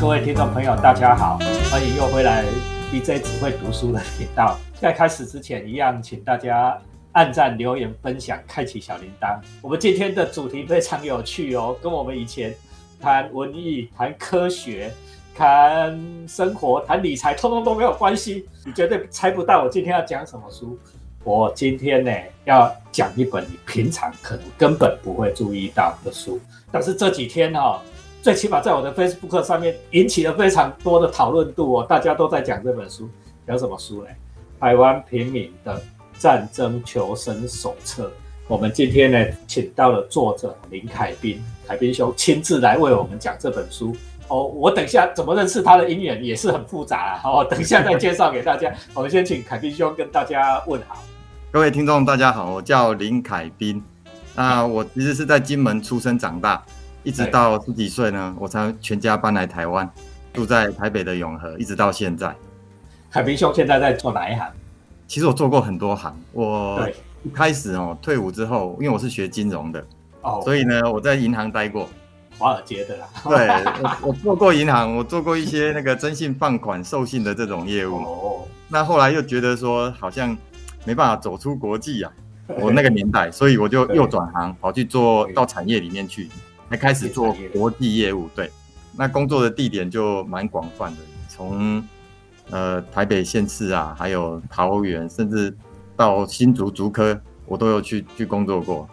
各位听众朋友，大家好，欢迎又回来 DJ 只会读书的频道。在开始之前，一样请大家按赞、留言、分享、开启小铃铛。我们今天的主题非常有趣哦，跟我们以前谈文艺、谈科学、谈生活、谈理财，通通都没有关系。你绝对猜不到我今天要讲什么书。我今天呢要讲一本你平常可能根本不会注意到的书，但是这几天哈，最起码在我的 Facebook 上面引起了非常多的讨论度哦，大家都在讲这本书，讲什么书嘞？台湾平民的战争求生手册。我们今天呢请到了作者林凯斌，凯斌兄亲自来为我们讲这本书。哦，我等一下怎么认识他的姻缘也是很复杂啊。好，等一下再介绍给大家。我们先请凯斌兄跟大家问好。各位听众，大家好，我叫林凯斌。那我其实是在金门出生长大，一直到十几岁呢，我才全家搬来台湾，住在台北的永和，一直到现在。海平兄现在在做哪一行？其实我做过很多行。我一开始哦，退伍之后，因为我是学金融的，哦，所以呢，我在银行待过，华尔街的啦。对，我我做过银行，我做过一些那个征信放款、授信的这种业务。哦，那后来又觉得说，好像。没办法走出国际啊，我那个年代，所以我就又转行跑去做到产业里面去，才开始做国际业务。对，那工作的地点就蛮广泛的，从呃台北县市啊，还有桃园，甚至到新竹竹科，我都有去去工作过。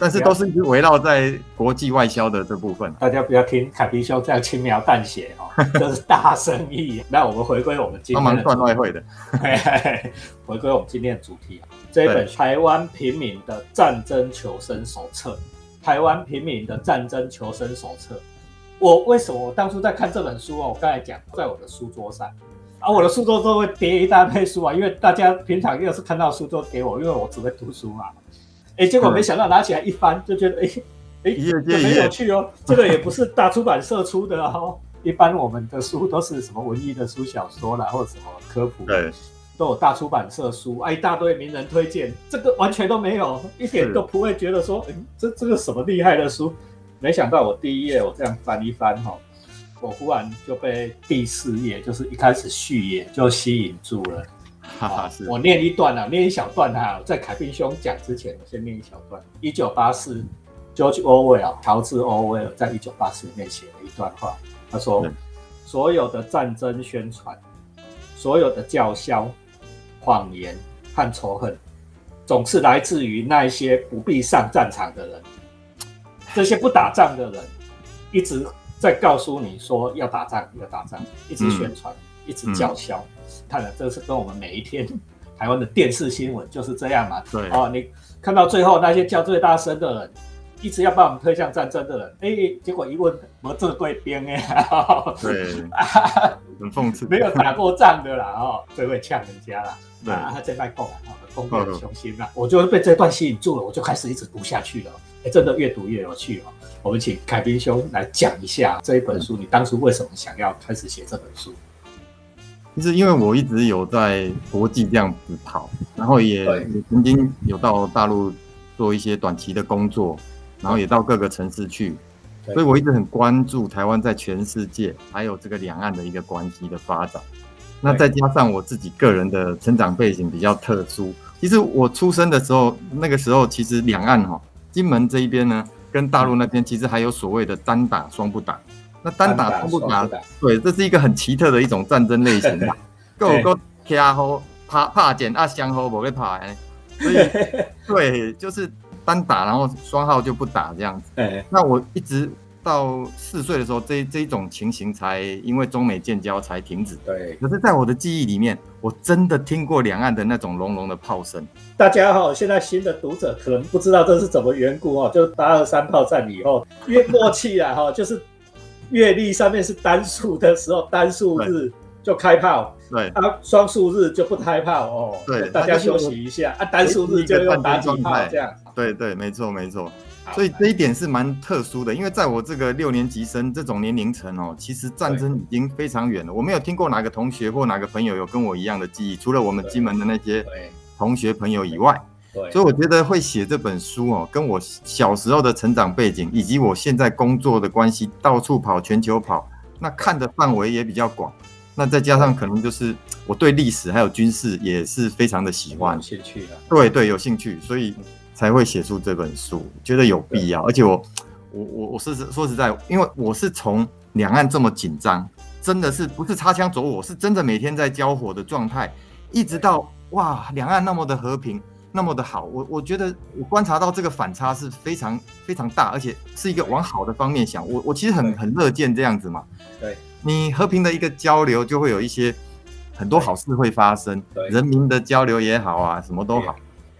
但是都是围绕在国际外销的这部分。大家不要听凯皮兄这样轻描淡写哦，这是大生意。那我们回归我们今天帮忙赚外汇的，回归我们今天的主题，这一本《台湾平民的战争求生手册》。台湾平民的战争求生手册。我为什么我当初在看这本书哦？我刚才讲在我的书桌上，啊，我的书桌都会叠一大堆书啊，因为大家平常又是看到书桌给我，因为我只会读书嘛。哎，结果没想到拿起来一翻，就觉得哎哎，很有趣哦。这个也不是大出版社出的哦。一般我们的书都是什么文艺的书、小说啦，或者什么科普，对，都有大出版社书，啊，一大堆名人推荐。这个完全都没有，一点都不会觉得说，嗯，这这个什么厉害的书。没想到我第一页我这样翻一翻哈，我忽然就被第四页，就是一开始序页就吸引住了。哈哈，是我念一段啊，念一小段哈，在凯宾兄讲之前，我先念一小段。一九八四，George Orwell，乔治·欧威尔在一九八四里面写了一段话，他说：“所有的战争宣传，所有的叫嚣、谎言和仇恨，总是来自于那一些不必上战场的人。这些不打仗的人，一直在告诉你说要打仗，要打仗，一直宣传，一直叫嚣。”看了，这是跟我们每一天台湾的电视新闻就是这样嘛？对哦，你看到最后那些叫最大声的人，一直要把我们推向战争的人，哎，结果一问，我这对兵哎，对，很讽刺，没有打过仗的啦，哦，最会呛人家啦，啊，他在卖够了，攻略雄心啦，我就被这段吸引住了，我就开始一直读下去了，哎，真的越读越有趣哦。我们请凯宾兄来讲一下这一本书，你当初为什么想要开始写这本书？其实因为我一直有在国际这样子跑，然后也也曾经有到大陆做一些短期的工作，然后也到各个城市去，所以我一直很关注台湾在全世界还有这个两岸的一个关系的发展。那再加上我自己个人的成长背景比较特殊，其实我出生的时候，那个时候其实两岸哈，金门这一边呢，跟大陆那边其实还有所谓的单打双不打。那单打双不打，对，这是一个很奇特的一种战争类型的，够够卡好怕怕减啊相好不会怕哎，所以 对，就是单打，然后双号就不打这样子。那我一直到四岁的时候，这这一种情形才因为中美建交才停止。对，可是在我的记忆里面，我真的听过两岸的那种隆隆的炮声。大家好，现在新的读者可能不知道这是怎么缘故哦，就八二三炮战以后，因为过气了哈，就是。月历上面是单数的时候，单数日就开炮，对，啊，双数日就不开炮哦，对，大家休息一下啊，单数日就用打几炮这样，对对，没错没错，所以这一点是蛮特殊的，因为在我这个六年级生这种年龄层哦，其实战争已经非常远了，我没有听过哪个同学或哪个朋友有跟我一样的记忆，除了我们金门的那些同学朋友以外。所以我觉得会写这本书哦，跟我小时候的成长背景，以及我现在工作的关系，到处跑、全球跑，那看的范围也比较广，那再加上可能就是我对历史还有军事也是非常的喜欢，有兴趣啊，对对，有兴趣，所以才会写出这本书，觉得有必要。而且我我我我是说实在，因为我是从两岸这么紧张，真的是不是擦枪走火，是真的每天在交火的状态，一直到哇，两岸那么的和平。那么的好，我我觉得我观察到这个反差是非常非常大，而且是一个往好的方面想。我我其实很很乐见这样子嘛。对，你和平的一个交流，就会有一些很多好事会发生。对，人民的交流也好啊，什么都好。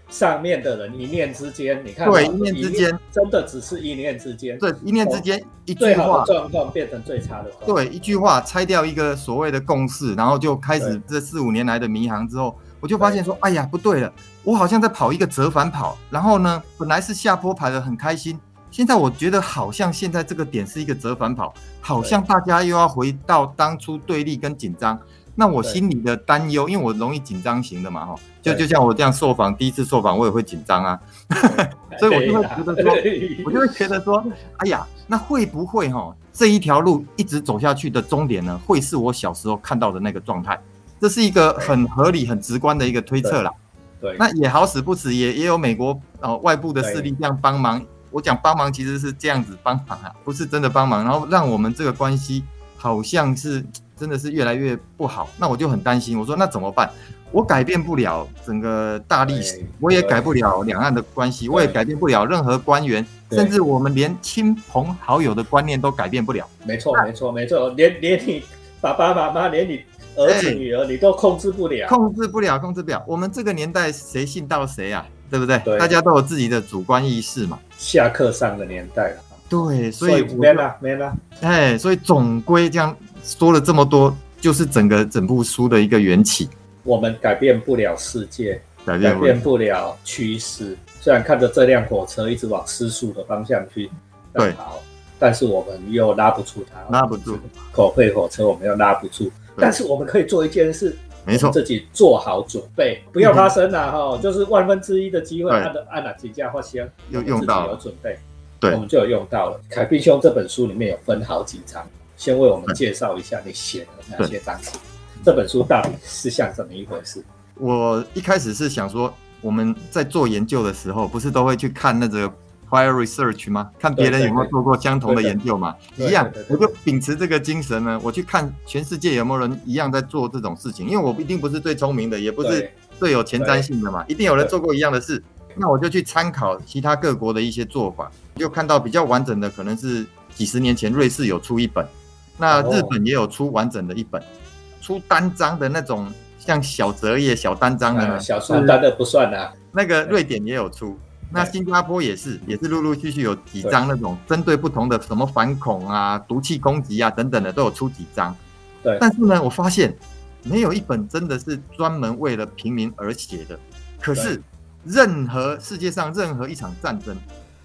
上面的人一念之间，你看，对，一念之间，真的只是一念之间。对，一念之间，一句话，状况变成最差的。对，一句话拆掉一个所谓的共识，然后就开始这四五年来的迷航之后。我就发现说，哎呀，不对了，我好像在跑一个折返跑。然后呢，本来是下坡排的很开心，现在我觉得好像现在这个点是一个折返跑，好像大家又要回到当初对立跟紧张。那我心里的担忧，因为我容易紧张型的嘛，哈，就就像我这样受访，第一次受访我也会紧张啊，所以我就会觉得说，我就会觉得说，哎呀，那会不会哈这一条路一直走下去的终点呢，会是我小时候看到的那个状态？这是一个很合理、很直观的一个推测啦。对，那也好死不死，也也有美国呃外部的势力这样帮忙。我讲帮忙其实是这样子帮忙啊，不是真的帮忙，然后让我们这个关系好像是真的是越来越不好。那我就很担心，我说那怎么办？我改变不了整个大历史，我也改不了两岸的关系，我也改变不了任何官员，甚至我们连亲朋好友的观念都改变不了。没错，没错，没错，连连你爸爸妈妈，连你。儿子女儿你都控制不了，控制不了，控制不了。我们这个年代谁信到谁啊？对不对？大家都有自己的主观意识嘛。下课上的年代了。对，所以没了，没了。哎，所以总归这样说了这么多，就是整个整部书的一个缘起。我们改变不了世界，改变不了。趋势。虽然看着这辆火车一直往失速的方向去跑，但是我们又拉不住它，拉不住。口碑火车，我们又拉不住。但是我们可以做一件事，没错，自己做好准备，不要发生了哈，就是万分之一的机会，按的按了几架或先有用到，有准备，对，我们就有用到了。凯宾兄这本书里面有分好几章，先为我们介绍一下你写的哪些章节，这本书到底是像怎么一回事？我一开始是想说，我们在做研究的时候，不是都会去看那个。Prior research 吗？看别人有没有做过相同的研究嘛？一样，我就秉持这个精神呢，我去看全世界有没有人一样在做这种事情。因为我一定不是最聪明的，也不是最有前瞻性的嘛，一定有人做过一样的事。那我就去参考其他各国的一些做法，就看到比较完整的，可能是几十年前瑞士有出一本，那日本也有出完整的一本，出单张的那种，像小折页、小单张的呢？小书单的不算啊。那个瑞典也有出。那新加坡也是，也是陆陆续续有几张那种针对不同的什么反恐啊、毒气攻击啊等等的，都有出几张。对，但是呢，我发现没有一本真的是专门为了平民而写的。可是，任何世界上任何一场战争，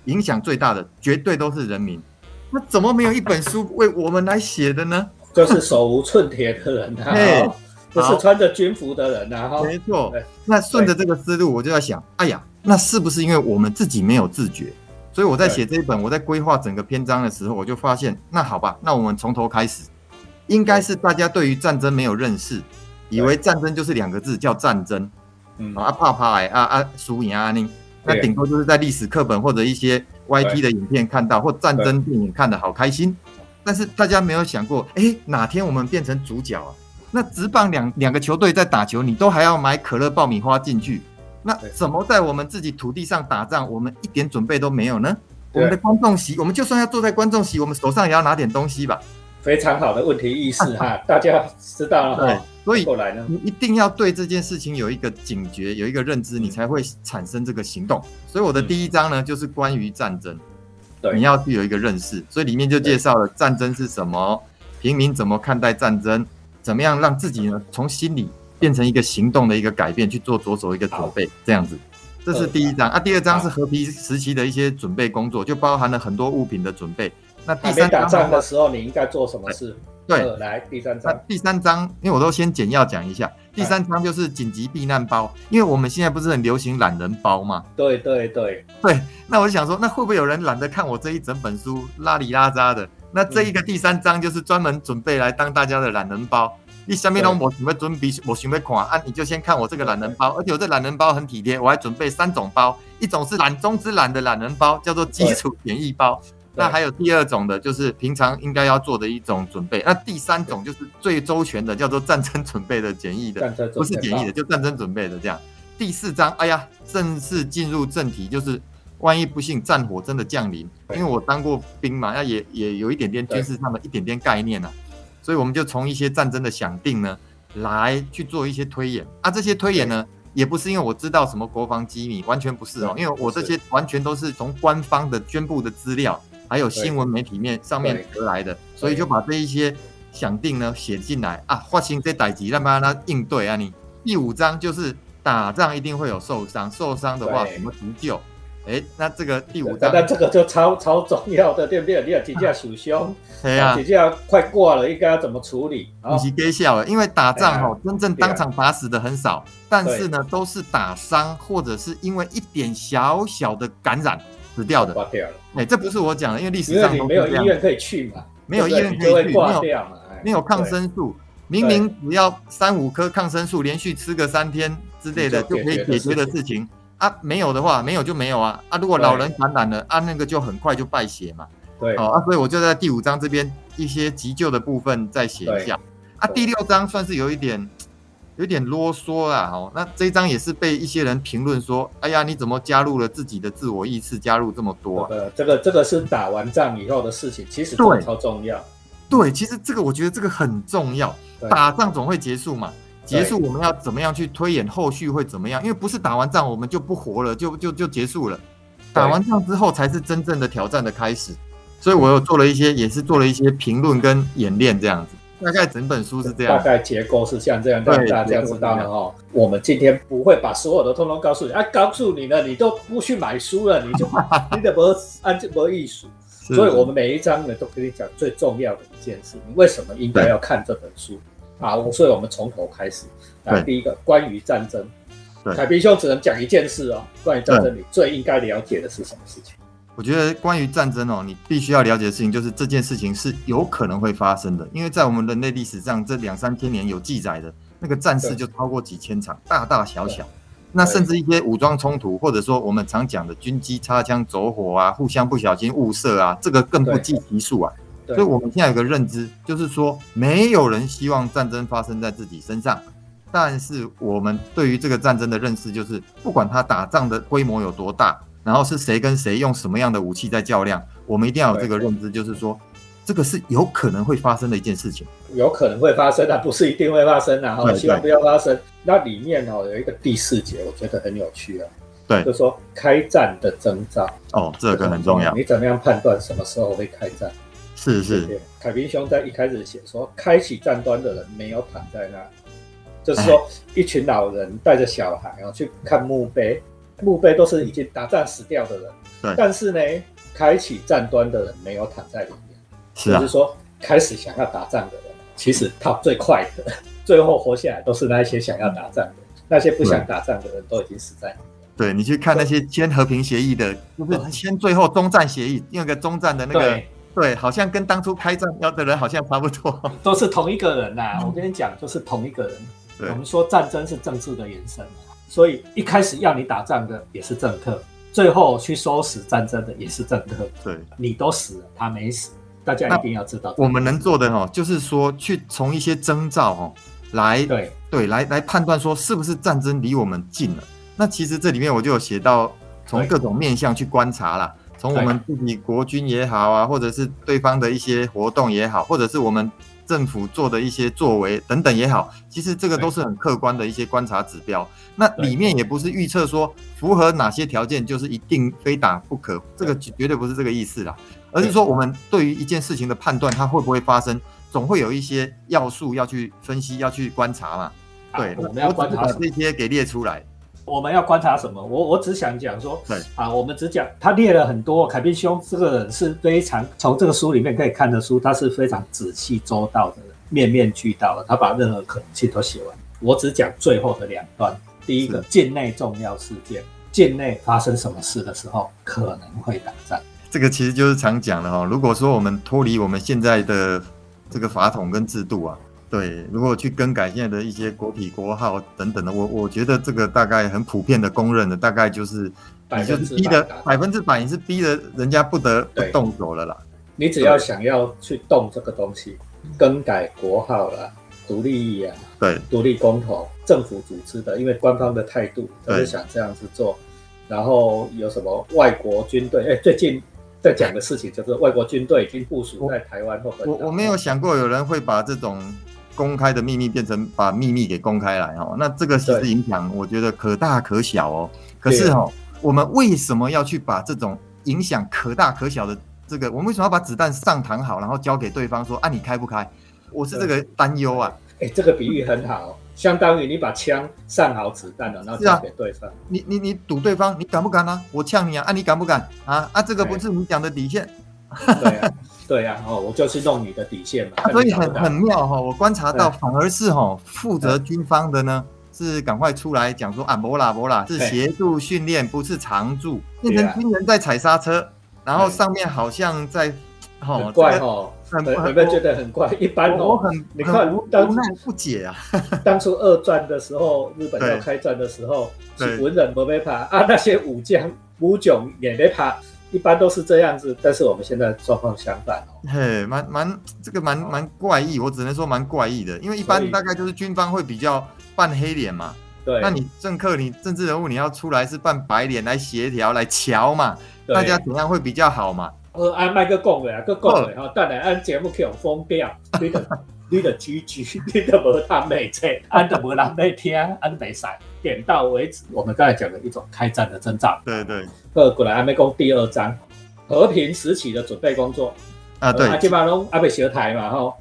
影响最大的绝对都是人民。那怎么没有一本书为我们来写的呢？就是手无寸铁的人啊，不是穿着军服的人啊。没错。那顺着这个思路，我就在想，哎呀。那是不是因为我们自己没有自觉？所以我在写这一本，我在规划整个篇章的时候，我就发现，那好吧，那我们从头开始，应该是大家对于战争没有认识，以为战争就是两个字叫战争，啊怕怕哎啊啊输赢啊那，那顶多就是在历史课本或者一些 YT 的影片看到，或战争电影看的好开心，但是大家没有想过，哎，哪天我们变成主角啊？那直棒两两个球队在打球，你都还要买可乐爆米花进去。那怎么在我们自己土地上打仗，我们一点准备都没有呢？我们的观众席，我们就算要坐在观众席，我们手上也要拿点东西吧。非常好的问题意识 哈，大家知道了哈。所以后来呢，你一定要对这件事情有一个警觉，有一个认知，你才会产生这个行动。所以我的第一章呢，就是关于战争，对，你要去有一个认识。所以里面就介绍了战争是什么，平民怎么看待战争，怎么样让自己呢从心里。变成一个行动的一个改变，去做着手一个准备，这样子，这是第一章啊。第二章是和平时期的一些准备工作，就包含了很多物品的准备。那第三打仗的时候，你应该做什么事？对，来第三章。第三章，因为我都先简要讲一下。第三章就是紧急避难包，因为我们现在不是很流行懒人包嘛？对对对对。那我就想说，那会不会有人懒得看我这一整本书，拉里拉扎的？那这一个第三章就是专门准备来当大家的懒人包。你下面都我准备准备，我准备看啊，你就先看我这个懒人包，而且我这懒人包很体贴，我还准备三种包，一种是懒中之懒的懒人包，叫做基础简易包。那还有第二种的，就是平常应该要做的一种准备。那第三种就是最周全的，叫做战争准备的简易的，不是简易的，就战争准备的这样。第四章，哎呀，正式进入正题，就是万一不幸战火真的降临，因为我当过兵嘛，那也也有一点点军事上的一点点概念呐，所以我们就从一些战争的想定呢，来去做一些推演啊。这些推演呢，也不是因为我知道什么国防机密，完全不是哦，因为我这些完全都是从官方的宣布的资料。还有新闻媒体面上面得来的，所以就把这一些想定呢写进来啊，发行这代级，让他他应对啊。你第五章就是打仗一定会有受伤，受伤的话怎么急救？哎，那这个第五章，那这个就超超重要的，对不对？你要直接受伤，对啊，直接快挂了，应该要怎么处理？你是给笑了，因为打仗哈，真正当场打死的很少，但是呢，都是打伤或者是因为一点小小的感染。死掉的，挂掉了。哎，这不是我讲的，因为历史上都没有医院可以去嘛，没有医院可以去，没有没有抗生素，明明只要三五颗抗生素，连续吃个三天之类的就可以解决的事情啊，没有的话，没有就没有啊啊！如果老人感染了啊，那个就很快就败血嘛。对，哦啊，所以我就在第五章这边一些急救的部分再写一下啊。第六章算是有一点。有点啰嗦啦，哦，那这一章也是被一些人评论说，哎呀，你怎么加入了自己的自我意识，加入这么多？呃，这个这个是打完仗以后的事情，其实对超重要。对，其实这个我觉得这个很重要。打仗总会结束嘛，结束我们要怎么样去推演后续会怎么样？因为不是打完仗我们就不活了，就就就结束了。打完仗之后才是真正的挑战的开始。所以我有做了一些，也是做了一些评论跟演练这样子。大概整本书是这样，大概结构是像这样，让大家知道了哈。我们今天不会把所有的通通告诉你，啊，告诉你了，你都不去买书了，你就 你怎么按这么艺术？所以我们每一章呢，都跟你讲最重要的一件事，你为什么应该要看这本书啊？所以我们从头开始。来，第一个关于战争，凯宾兄只能讲一件事哦。关于战争，你最应该了解的是什么事情？我觉得关于战争哦，你必须要了解的事情就是这件事情是有可能会发生的，因为在我们人类历史上这两三千年有记载的那个战事就超过几千场，大大小小，那甚至一些武装冲突，或者说我们常讲的军机擦枪走火啊，互相不小心误射啊，这个更不计其数啊。所以我们现在有个认知，就是说没有人希望战争发生在自己身上，但是我们对于这个战争的认识就是，不管他打仗的规模有多大。然后是谁跟谁用什么样的武器在较量？我们一定要有这个认知，就是说，这个是有可能会发生的一件事情。有可能会发生，但不是一定会发生啊！哈，希望不要发生。那里面哦有一个第四节，我觉得很有趣啊。对，就说开战的征兆。哦，这个很重要。你怎么样判断什么时候会开战？是是。凯宾兄在一开始写说，开启战端的人没有躺在那，就是说一群老人带着小孩啊去看墓碑。墓碑都是已经打仗死掉的人，对。但是呢，开启战端的人没有躺在里面，是啊。就是说，开始想要打仗的人，其实他最快的，最后活下来都是那些想要打仗的，那些不想打仗的人都已经死在里面。对你去看那些签和平协议的，就是签最后中战协议，那个中战的那个，对，好像跟当初开战要的人好像差不多，都是同一个人呐。我跟你讲，就是同一个人。我们说战争是政治的延伸。所以一开始要你打仗的也是政客，最后去收拾战争的也是政客。对，你都死了，他没死，大家一定要知道。我们能做的哦，就是说去从一些征兆哦来对对来来判断说是不是战争离我们近了。那其实这里面我就有写到，从各种面向去观察啦，从我们自己国军也好啊，或者是对方的一些活动也好，或者是我们。政府做的一些作为等等也好，其实这个都是很客观的一些观察指标。那里面也不是预测说符合哪些条件就是一定非打不可，这个绝对不是这个意思啦，而是说我们对于一件事情的判断，它会不会发生，总会有一些要素要去分析、要去观察嘛。对，我们要观察这些给列出来。我们要观察什么？我我只想讲说，对啊，我们只讲他列了很多。凯宾兄这个人是非常从这个书里面可以看得出，他是非常仔细周到的人，面面俱到的。他把任何可能性都写完。我只讲最后的两段。第一个，境内重要事件，境内发生什么事的时候可能会打仗。这个其实就是常讲的哈。如果说我们脱离我们现在的这个法统跟制度啊，对，如果去更改现在的一些国体国号等等的，我我觉得这个大概很普遍的公认的，大概就是你就是逼的百分之百，你是逼的人家不得不动手了啦。你只要想要去动这个东西，更改国号了，独立啊，对，独立公投，政府组织的，因为官方的态度都是想这样子做，然后有什么外国军队？哎，最近。在讲的事情就是外国军队已经部署在台湾或我我没有想过有人会把这种公开的秘密变成把秘密给公开来哈，那这个其实影响我觉得可大可小哦。可是哈，我们为什么要去把这种影响可大可小的这个，我们为什么要把子弹上膛好，然后交给对方说啊你开不开？我是这个担忧啊。哎，这个比喻很好。相当于你把枪上好子弹了，然后交给对方。你你你赌对方，你敢不敢啊？我呛你啊！啊，你敢不敢啊？啊，这个不是你讲的底线。对呀，对呀，哦，我就是弄你的底线嘛。所以很很妙哈，我观察到反而是哈，负责军方的呢是赶快出来讲说啊，摩拉摩拉是协助训练，不是常驻，变成军人在踩刹车，然后上面好像在。很怪哦，很有没有觉得很怪？一般哦，你看当初不解啊。当初二战的时候，日本要开战的时候，是文人不被怕啊，那些武将武将也没怕，一般都是这样子。但是我们现在状况相反哦，嘿，蛮蛮这个蛮蛮怪异，我只能说蛮怪异的，因为一般大概就是军方会比较扮黑脸嘛。对，那你政客、你政治人物，你要出来是扮白脸来协调、来瞧嘛，大家怎样会比较好嘛？呃，按麦克讲的啊，个讲的哈，等下按节目去用封掉，你的你的句句，你的无他没错，按的无人没听，按没使，点到为止。我们刚才讲的一种开战的征兆。对对。呃，过来还没讲第二章，和平时期的准备工作。啊，对，阿基巴龙阿贝学台嘛，哈，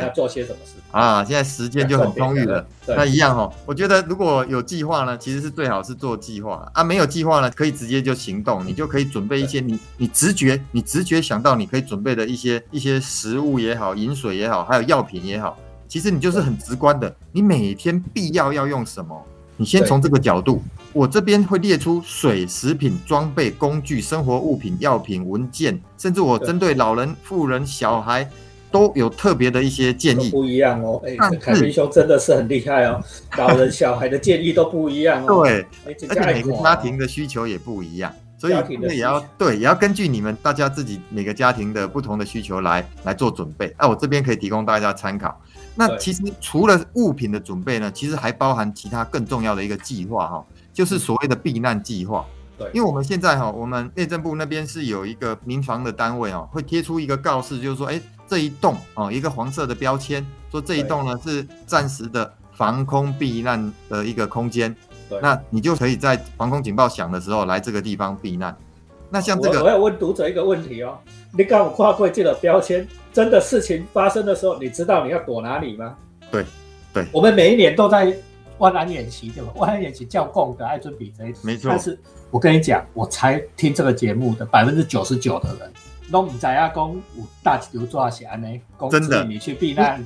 要做些什么事啊？现在时间就很充裕了，那一样哈。我觉得如果有计划呢，其实是最好是做计划啊。没有计划呢，可以直接就行动，你就可以准备一些你你直觉你直觉想到你可以准备的一些一些食物也好，饮水也好，还有药品也好，其实你就是很直观的，你每天必要要用什么。你先从这个角度，我这边会列出水、食品、装备、工具、生活物品、药品、文件，甚至我针对老人、妇人、小孩都有特别的一些建议。不一样哦，哎，凯明兄真的是很厉害哦，老人、小孩的建议都不一样哦。对，而且每个家庭的需求也不一样，所以那也要对，也要根据你们大家自己每个家庭的不同的需求来来做准备。那我这边可以提供大家参考。那其实除了物品的准备呢，其实还包含其他更重要的一个计划哈，就是所谓的避难计划。对，因为我们现在哈，我们内政部那边是有一个民防的单位哦，会贴出一个告示，就是说，哎，这一栋哦，一个黄色的标签，说这一栋呢是暂时的防空避难的一个空间。对，那你就可以在防空警报响的时候来这个地方避难。那像这个，我要问读者一个问题哦，你刚我跨过这个标签，真的事情发生的时候，你知道你要躲哪里吗？对，对，我们每一年都在万安演习，对吧？万安演习叫共的爱尊比这一没错。但是我跟你讲，我才听这个节目的百分之九十九的人，都唔知阿公有大流抓起安呢，真的，你去避难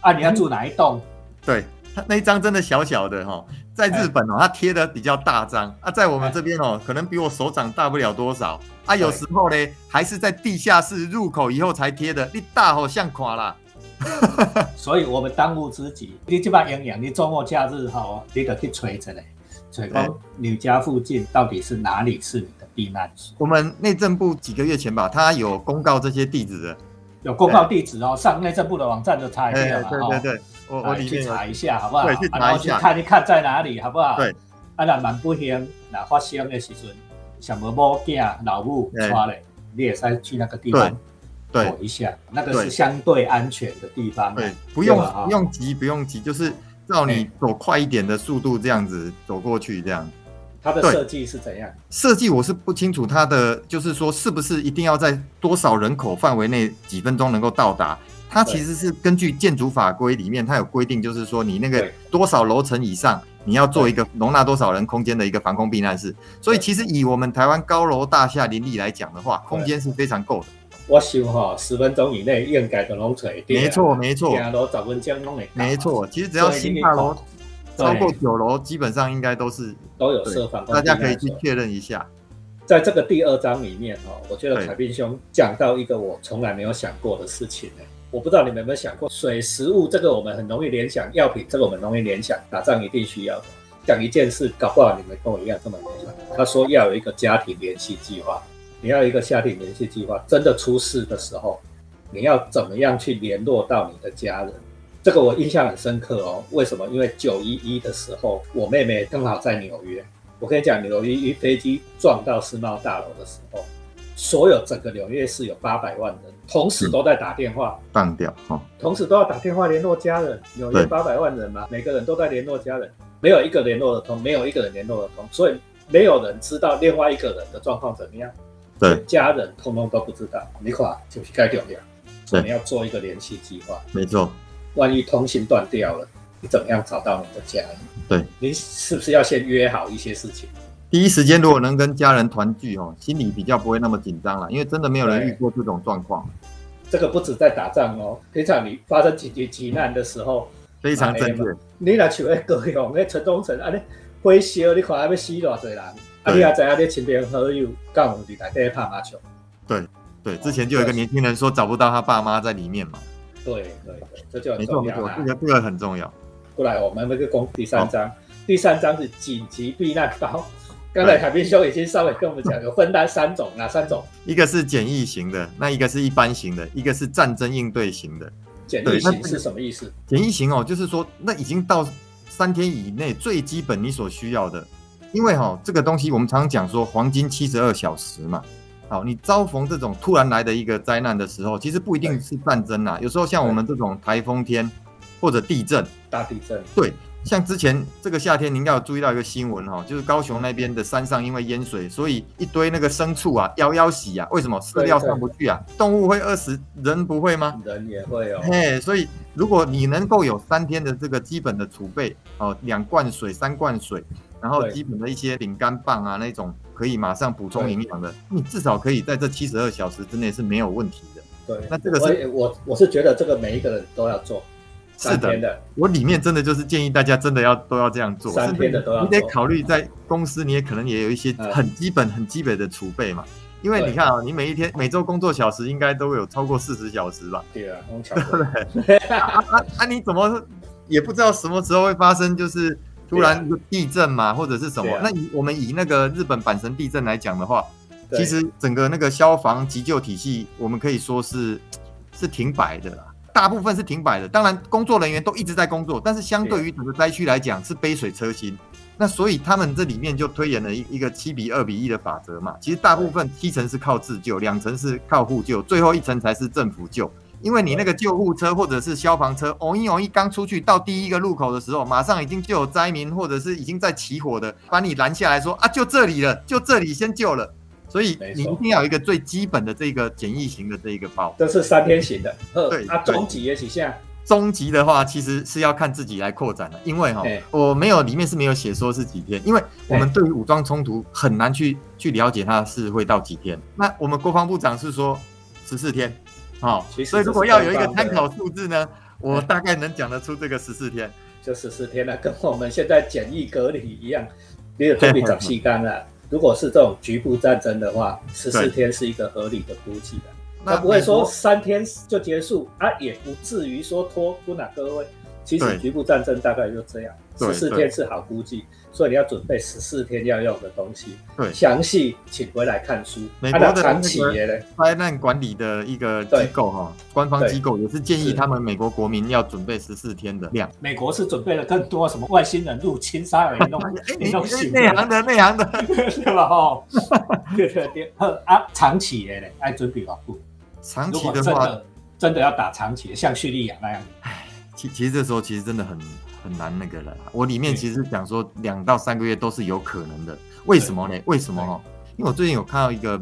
啊？你要住哪一栋？对。那一张真的小小的哈，在日本哦，它贴的比较大张啊，在我们这边哦，可能比我手掌大不了多少啊。有时候呢，还是在地下室入口以后才贴的，你大好像垮了。所以，我们当务之急，你这把营养，你周末假日哈，你得去吹着嘞，吹光你家附近到底是哪里是你的避难所？我们内政部几个月前吧，他有公告这些地址的，有公告地址哦，上内政部的网站就查一下嘛，对对对。我我去查一下好不好？对，去查一下，看一看在哪里好不好？对，啊，那蛮不幸，那发生的时阵，像某某囝老母抓嘞，你也是去那个地方躲一下，那个是相对安全的地方。对，不用不用急，不用急，就是照你走快一点的速度这样子走过去，这样。它的设计是怎样？设计我是不清楚，它的就是说是不是一定要在多少人口范围内几分钟能够到达？它其实是根据建筑法规里面，它有规定，就是说你那个多少楼层以上，你要做一个容纳多少人空间的一个防空避难室。所以其实以我们台湾高楼大厦林立来讲的话，空间是非常够的。我想哈，十分钟以内应该都能做。没错没错。顶楼十分钟弄没错，其实只要新大楼超过九楼，基本上应该都是都有设防。大家可以去确认一下。在这个第二章里面哦，我觉得凯宾兄讲到一个我从来没有想过的事情呢。我不知道你们有没有想过，水、食物这个我们很容易联想，药品这个我们容易联想，打仗一定需要的。讲一件事，搞不好你们跟我一样这么联想。他说要有一个家庭联系计划，你要一个家庭联系计划，真的出事的时候，你要怎么样去联络到你的家人？这个我印象很深刻哦。为什么？因为九一一的时候，我妹妹刚好在纽约。我跟你讲，纽约一飞机撞到世贸大楼的时候，所有整个纽约市有八百万人，同时都在打电话，断掉哈，同时都要打电话联络家人。有约八百万人嘛，每个人都在联络家人，没有一个联络得通，没有一个人联络得通，所以没有人知道另外一个人的状况怎么样。对，家人通通都不知道。你看，就是该重要，所以你要做一个联系计划。没错，万一通信断掉了。你怎么样找到你的家人？对，你是不是要先约好一些事情？第一时间如果能跟家人团聚哦，心里比较不会那么紧张了，因为真的没有人遇过这种状况。这个不止在打仗哦，平常你发生紧急急难的时候，非常正确。你那像那高雄那陈东城啊，你火烧你看还要死偌多人，啊，你也知影你亲朋好友干部伫内底拍麻将。对对，之前就有一个年轻人说找不到他爸妈在里面嘛。对对对，这就很重要啊，这个这个很重要。过来，我们那个公第三章，第三章是紧急避难包。刚才海斌兄已经稍微跟我们讲，有分担三种，哪三种？一个是简易型的，那一个是一般型的，一个是战争应对型的。简易型是什么意思？简易型哦，就是说那已经到三天以内最基本你所需要的，因为哈这个东西我们常常讲说黄金七十二小时嘛。好，你遭逢这种突然来的一个灾难的时候，其实不一定是战争啦，有时候像我们这种台风天。或者地震，大地震，对，像之前这个夏天，您要注意到一个新闻哈，就是高雄那边的山上因为淹水，所以一堆那个牲畜啊，夭夭喜啊，为什么饲料上不去啊？动物会饿死，人不会吗？人也会哦。嘿，所以如果你能够有三天的这个基本的储备，哦，两罐水、三罐水，然后基本的一些饼干棒啊那种可以马上补充营养的，你至少可以在这七十二小时之内是没有问题的。对，那这个是我我是觉得这个每一个人都要做。是的，我里面真的就是建议大家真的要都要这样做。三天的都要。你得考虑在公司，你也可能也有一些很基本、很基本的储备嘛。因为你看啊，你每一天每周工作小时应该都有超过四十小时吧？对啊，对不对？啊啊！你怎么也不知道什么时候会发生，就是突然地震嘛，或者是什么？那以我们以那个日本阪神地震来讲的话，其实整个那个消防急救体系，我们可以说是是停摆的啦。大部分是停摆的，当然工作人员都一直在工作，但是相对于整个灾区来讲是杯水车薪。那所以他们这里面就推演了一一个七比二比一的法则嘛。其实大部分七成是靠自救，两成是靠互救，最后一层才是政府救。因为你那个救护车或者是消防车，哦一哦一刚出去到第一个路口的时候，马上已经就有灾民或者是已经在起火的，把你拦下来说啊，就这里了，就这里先救了。所以你一定要有一个最基本的这个简易型的这一个包，这是三天型的。对，啊，中级也许现在中级的话，其实是要看自己来扩展的，因为哈，我没有里面是没有写说是几天，因为我们对于武装冲突很难去去了解它是会到几天。那我们国防部长是说十四天，好，所以如果要有一个参考数字呢，我大概能讲得出这个十四天，就十四天了，跟我们现在简易隔离一样，没有特别找细干了。如果是这种局部战争的话，十四天是一个合理的估计的，那不会说三天就结束啊，也不至于说拖不哪各位。其实局部战争大概就这样，十四天是好估计。所以你要准备十四天要用的东西，对，详细请回来看书。美国的长企业呢，灾难管理的一个机构哈，官方机构也是建议他们美国国民要准备十四天的量。美国是准备了更多什么外星人入侵、杀人弄、弄醒内行的内行的，对吧？哈，对对对，啊，长企业呢，爱准备保护。长期的话，真的要打长期，像叙利亚那样。唉，其其实这时候其实真的很。很难那个了，我里面其实讲说两到三个月都是有可能的，为什么呢？为什么哈？因为我最近有看到一个，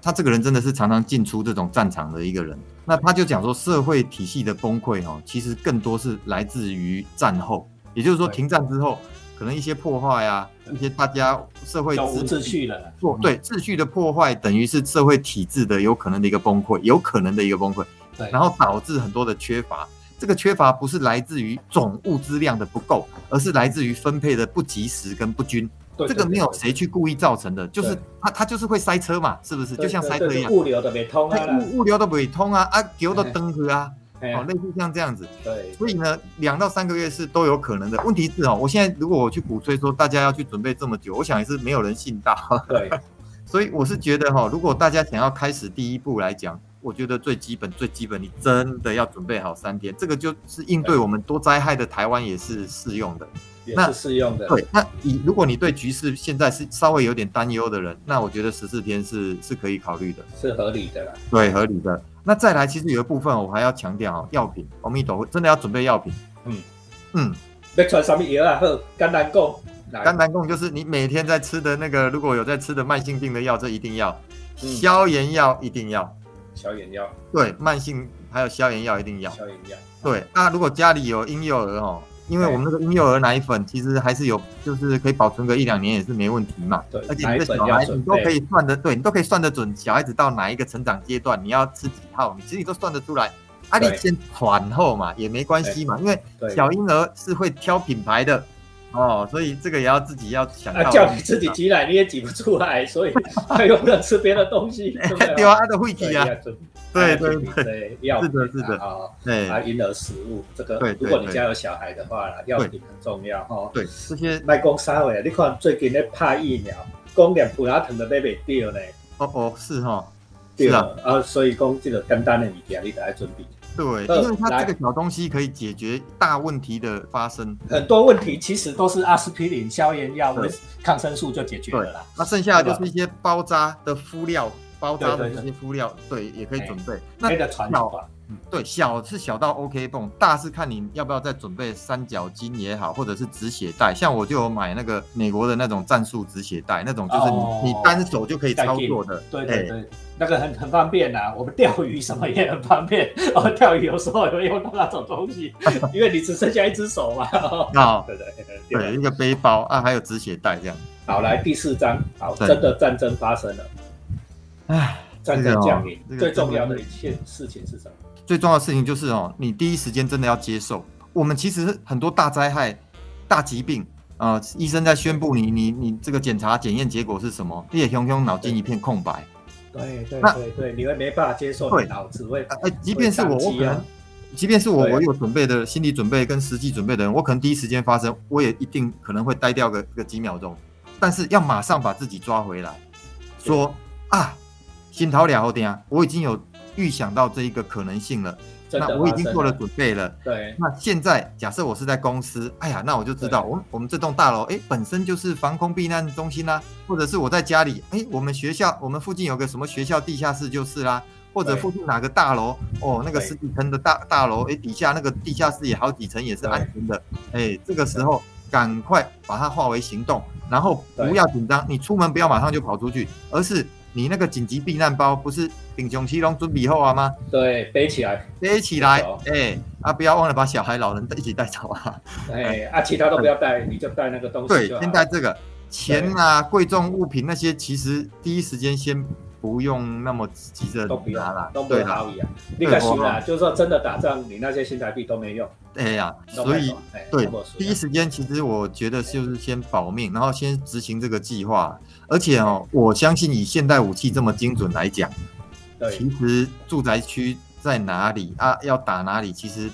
他这个人真的是常常进出这种战场的一个人，那他就讲说社会体系的崩溃哈，其实更多是来自于战后，也就是说停战之后，可能一些破坏啊，一些大家社会秩序了，对秩序的破坏，等于是社会体制的有可能的一个崩溃，有可能的一个崩溃，对，然后导致很多的缺乏。这个缺乏不是来自于总物资量的不够，而是来自于分配的不及时跟不均。这个没有谁去故意造成的，就是它它就是会塞车嘛，是不是？就像塞车一样，物流的没通啊，物物流都没通啊，啊，桥都登去啊，哦，类似像这样子。对，所以呢，两到三个月是都有可能的。问题是哦，我现在如果我去鼓吹说大家要去准备这么久，我想也是没有人信到。对，所以我是觉得哈，如果大家想要开始第一步来讲。我觉得最基本、最基本，你真的要准备好三天，这个就是应对我们多灾害的台湾也是适用的，也是适用的。对，那你如果你对局势现在是稍微有点担忧的人，那我觉得十四天是是可以考虑的，是合理的啦。对，合理的。那再来，其实有一部分我还要强调哦，药品，我们一会真的要准备药品。嗯嗯，要穿什么药啊？好，肝胆共，肝胆共就是你每天在吃的那个，如果有在吃的慢性病的药，这一定要，消炎药一定要。消炎药对，慢性还有消炎药一定要。消炎药对，那如果家里有婴幼儿哦，因为我们那个婴幼儿奶粉其实还是有，就是可以保存个一两年也是没问题嘛。对，而且你的小孩你都可以算得，对你都可以算得准，小孩子到哪一个成长阶段你要吃几套，你其实你都算得出来。啊，你先缓后嘛也没关系嘛，因为小婴儿是会挑品牌的。哦，所以这个也要自己要想。啊，叫你自己挤奶你也挤不出来，所以还有人吃别的东西。对啊，他的会挤啊。对对对，药品 是的，是的啊。对啊，婴儿食物这个，如果你家有小孩的话，药品很重要哈。对，这些卖公三位，你看最近咧拍疫苗，讲连普拉腾都买不掉呢。哦哦，是哈。对啊，啊，所以讲这个简单的物件，你得要准备。对，因为它这个小东西可以解决大问题的发生。很多问题其实都是阿司匹林、消炎药、抗生素就解决了啦。那剩下的就是一些包扎的敷料、包扎的这些敷料，对，也可以准备。那小，对，小是小到 OK 泵，大是看你要不要再准备三角巾也好，或者是止血带。像我就有买那个美国的那种战术止血带，那种就是你你单手就可以操作的。对对对。那个很很方便呐，我们钓鱼什么也很方便。哦，钓鱼有时候也会用到那种东西，因为你只剩下一只手嘛。哦，对对对，一个背包啊，还有止血带这样。好，来第四章，好，真的战争发生了。唉，战争降临，最重要的一件事情是什么？最重要的事情就是哦，你第一时间真的要接受。我们其实很多大灾害、大疾病啊，医生在宣布你你你这个检查检验结果是什么，你也汹汹脑筋一片空白。对对对对，你会没办法接受，脑子会哎，即便是我，我可能，即便是我，我有准备的心理准备跟实际准备的人，我可能第一时间发生，我也一定可能会呆掉个个几秒钟，但是要马上把自己抓回来，说啊，心头了后点，我已经有预想到这一个可能性了。那我已经做了准备了。对。那现在假设我是在公司，哎呀，那我就知道，我们我们这栋大楼，哎，本身就是防空避难中心啦。或者是我在家里，哎，我们学校，我们附近有个什么学校地下室就是啦。或者附近哪个大楼，哦，那个十几层的大大楼，哎，底下那个地下室也好几层也是安全的。哎，这个时候赶快把它化为行动，然后不要紧张，你出门不要马上就跑出去，而是。你那个紧急避难包不是顶雄七龙准备好啊吗？对，背起来，背起来，哎，啊，不要忘了把小孩、老人一起带走啊！哎，啊，其他都不要带，你就带那个东西。对，先带这个钱啊，贵重物品那些，其实第一时间先。不用那么急着拿了，都不好一样。你可行啊，就是说真的打仗，你那些新台币都没用。哎呀，所以对第一时间，其实我觉得就是先保命，然后先执行这个计划。而且哦，我相信以现代武器这么精准来讲，其实住宅区在哪里啊，要打哪里，其实。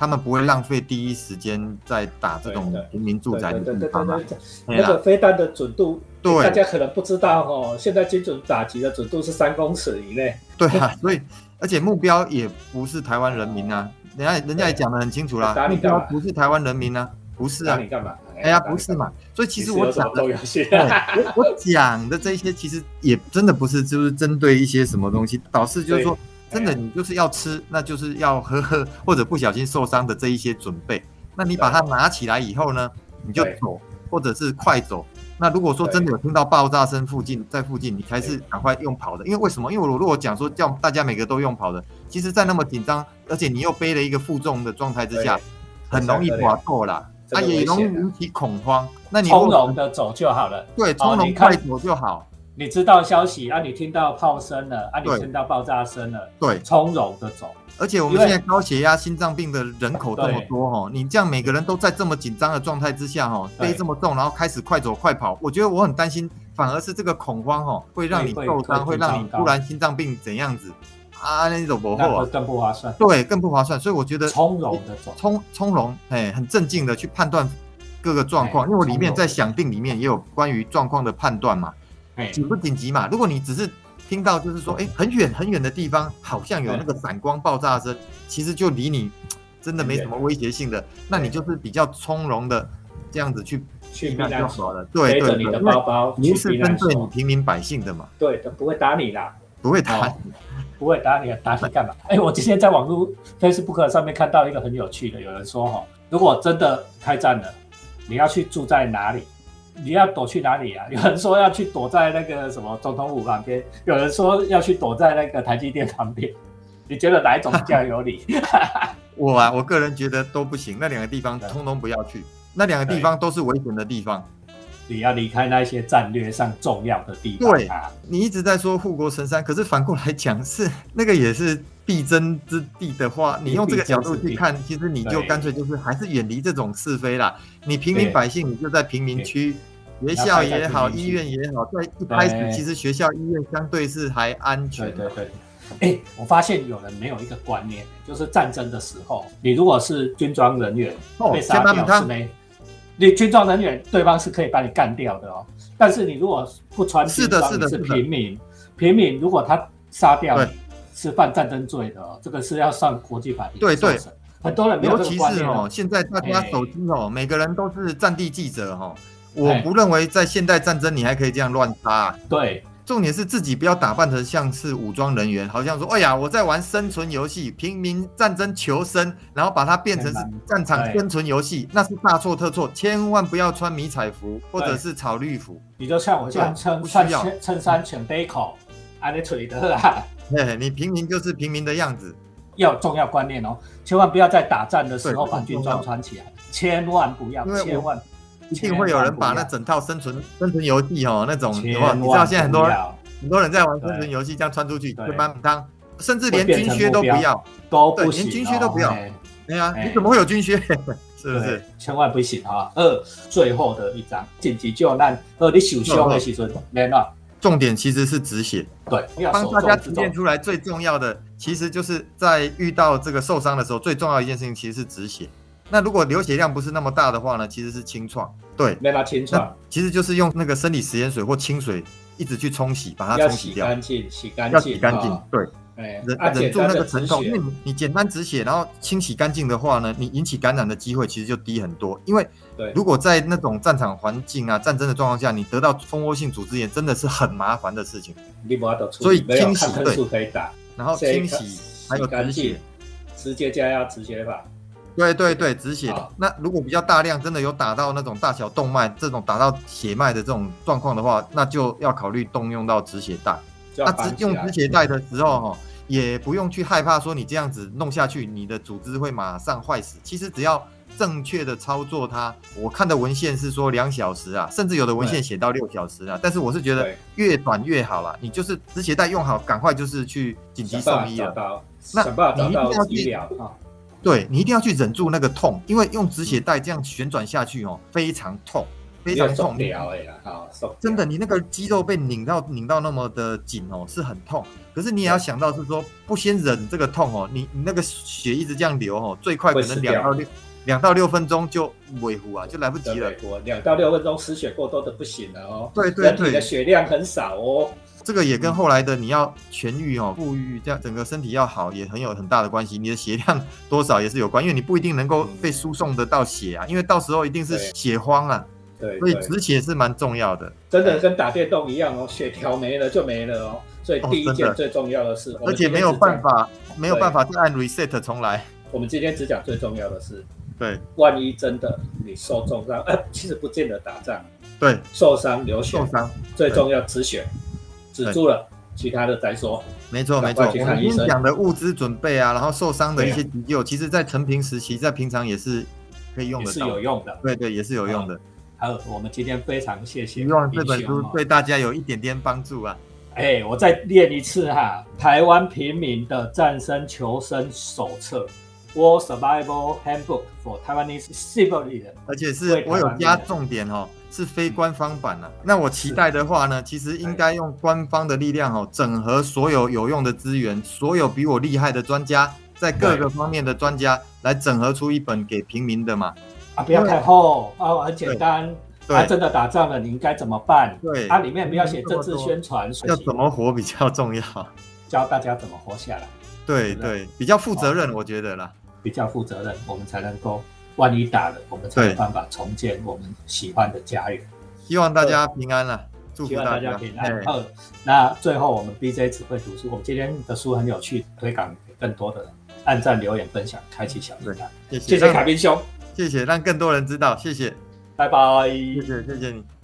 他们不会浪费第一时间在打这种平民住宅的地方嘛。那个飞弹的准度，对大家可能不知道哦。现在精准打击的准度是三公尺以内。对啊，所以而且目标也不是台湾人民啊，人家人家也讲的很清楚啦，目标不是台湾人民啊，不是啊。你干嘛？哎呀，不是嘛。所以其实我讲的，我我讲的这些其实也真的不是就是针对一些什么东西，导致就是说。真的，你就是要吃，那就是要喝喝，或者不小心受伤的这一些准备。那你把它拿起来以后呢，你就走，或者是快走。那如果说真的有听到爆炸声附近，在附近，你还是赶快用跑的。因为为什么？因为我如果讲说叫大家每个都用跑的，其实，在那么紧张，而且你又背了一个负重的状态之下，很容易滑错啦，它也容易引起恐慌。那你从容的走就好了。对，从容快走就好。你知道消息啊，你听到炮声了啊，你听到爆炸声了，对，从容的走。而且我们现在高血压、心脏病的人口这么多哈，你这样每个人都在这么紧张的状态之下哈，背这么重，然后开始快走快跑，我觉得我很担心，反而是这个恐慌哈，会让你受伤，会让你突然心脏病怎样子啊？那种不会更不划算，对，更不划算。所以我觉得从容的走，从从容，哎，很镇静的去判断各个状况，因为我里面在想定里面也有关于状况的判断嘛，紧不紧急嘛？如果你只是听到就是说，哎，很远很远的地方好像有那个闪光爆炸声，其实就离你真的没什么威胁性的，那你就是比较从容的这样子去去避难所。了。对对对，你的包包，不是针对你平民百姓的嘛？对，不会打你啦，不会打，不会打你，打你干嘛？哎，我今天在网络 Facebook 上面看到一个很有趣的，有人说哈，如果真的开战了，你要去住在哪里？你要躲去哪里啊？有人说要去躲在那个什么总统府旁边，有人说要去躲在那个台积电旁边。你觉得哪一种比较有理？我啊，我个人觉得都不行，那两个地方通通不要去，那两个地方都是危险的地方。你要离开那些战略上重要的地方。对啊，你一直在说护国神山，可是反过来讲是那个也是必争之地的话，你用这个角度去看，其实你就干脆就是还是远离这种是非啦。你平民百姓，你就在平民区。学校也好，医院也好，在一开始其实学校、医院相对是还安全。对对对。哎，我发现有人没有一个观念，就是战争的时候，你如果是军装人员被杀掉是没？你军装人员对方是可以把你干掉的哦。但是你如果不穿军装，你是平民，平民如果他杀掉你，是犯战争罪的哦。这个是要上国际法庭。对对。很多人没有尤其是哦，现在大家手机哦，每个人都是战地记者哈。我不认为在现代战争你还可以这样乱杀。对，重点是自己不要打扮成像是武装人员，好像说，哎呀，我在玩生存游戏，平民战争求生，然后把它变成是战场生存游戏，那是大错特错。千万不要穿迷彩服或者是草绿服。你就像我这样穿穿衬衫、全背口，安尼腿的啦。嘿，你平民就是平民的样子。要重要观念哦，千万不要在打战的时候把军装穿起来，千万不要，千万。一定会有人把那整套生存生存游戏哦，那种你知道现在很多很多人在玩生存游戏，这样穿出去就蛮当，甚至连军靴都不要，都不行，连军靴都不要。对啊，你怎么会有军靴？是不是？千万不行啊！二，最后的一张紧急救难，二你受伤的时阵，没了。重点其实是止血，对，帮大家体现出来最重要的，其实就是在遇到这个受伤的时候，最重要的一件事情其实是止血。那如果流血量不是那么大的话呢？其实是清创，对，没法清创，其实就是用那个生理食盐水或清水一直去冲洗，把它冲洗掉，干净，洗干净，要洗干净，对，哎，忍忍住那个疼痛，因为你你简单止血，然后清洗干净的话呢，你引起感染的机会其实就低很多。因为如果在那种战场环境啊、战争的状况下，你得到蜂窝性组织炎，真的是很麻烦的事情。所以清洗对，然后清洗还有止血，直接加压止血法。对对对，止血。那如果比较大量，真的有打到那种大小动脉，这种打到血脉的这种状况的话，那就要考虑动用到止血带。那止用止血带的时候，哈，也不用去害怕说你这样子弄下去，你的组织会马上坏死。其实只要正确的操作它，我看的文献是说两小时啊，甚至有的文献写到六小时啊。但是我是觉得越短越好了。你就是止血带用好，赶快就是去紧急送医了。那你一定要医疗啊。对你一定要去忍住那个痛，因为用止血带这样旋转下去哦，非常痛，非常痛。真的，你那个肌肉被拧到拧到那么的紧哦，是很痛。可是你也要想到是说，不先忍这个痛哦，你你那个血一直这样流哦，最快可能两到六两到六分钟就萎乎啊，就来不及了。两到六分钟失血过多的不行了哦。对对对，你的血量很少哦。这个也跟后来的你要痊愈哦、富裕这样整个身体要好也很有很大的关系。你的血量多少也是有关，因为你不一定能够被输送得到血啊，因为到时候一定是血荒啊。对，所以止血是蛮重要的。真的跟打电动一样哦，血条没了就没了哦。所以第一件最重要的是，而且没有办法，没有办法再按 reset 重来。我们今天只讲最重要的是，对，万一真的你受重伤，哎，其实不见得打仗，对，受伤流血，受伤最重要止血。止住了，其他的再说。没错没错，我们今天讲的物资准备啊，然后受伤的一些急救，其实在成平时期，在平常也是可以用的，是有用的。对对，也是有用的。好，我们今天非常谢谢。希望这本书对大家有一点点帮助啊！哎，我再练一次哈，《台湾平民的战争求生手册》（War Survival Handbook for Taiwanese Civilians），而且是我有加重点哦，是非官方版啊。那我期待的话呢，其实应该用官方的力量哦，整合所有有用的资源，所有比我厉害的专家，在各个方面的专家来整合出一本给平民的嘛。啊，不要太厚啊，很简单。他真的打仗了，你应该怎么办？对，它里面不要写政治宣传，要怎么活比较重要，教大家怎么活下来。对对，比较负责任，我觉得啦，比较负责任，我们才能够，万一打了，我们才有办法重建我们喜欢的家园。希望大家平安了，祝福大家平安。二，那最后我们 BJ 只会读书，我们今天的书很有趣，推广给更多的人，按赞、留言、分享，开启小铃铛。谢谢卡宾兄。谢谢，让更多人知道。谢谢，拜拜。谢谢，谢谢你。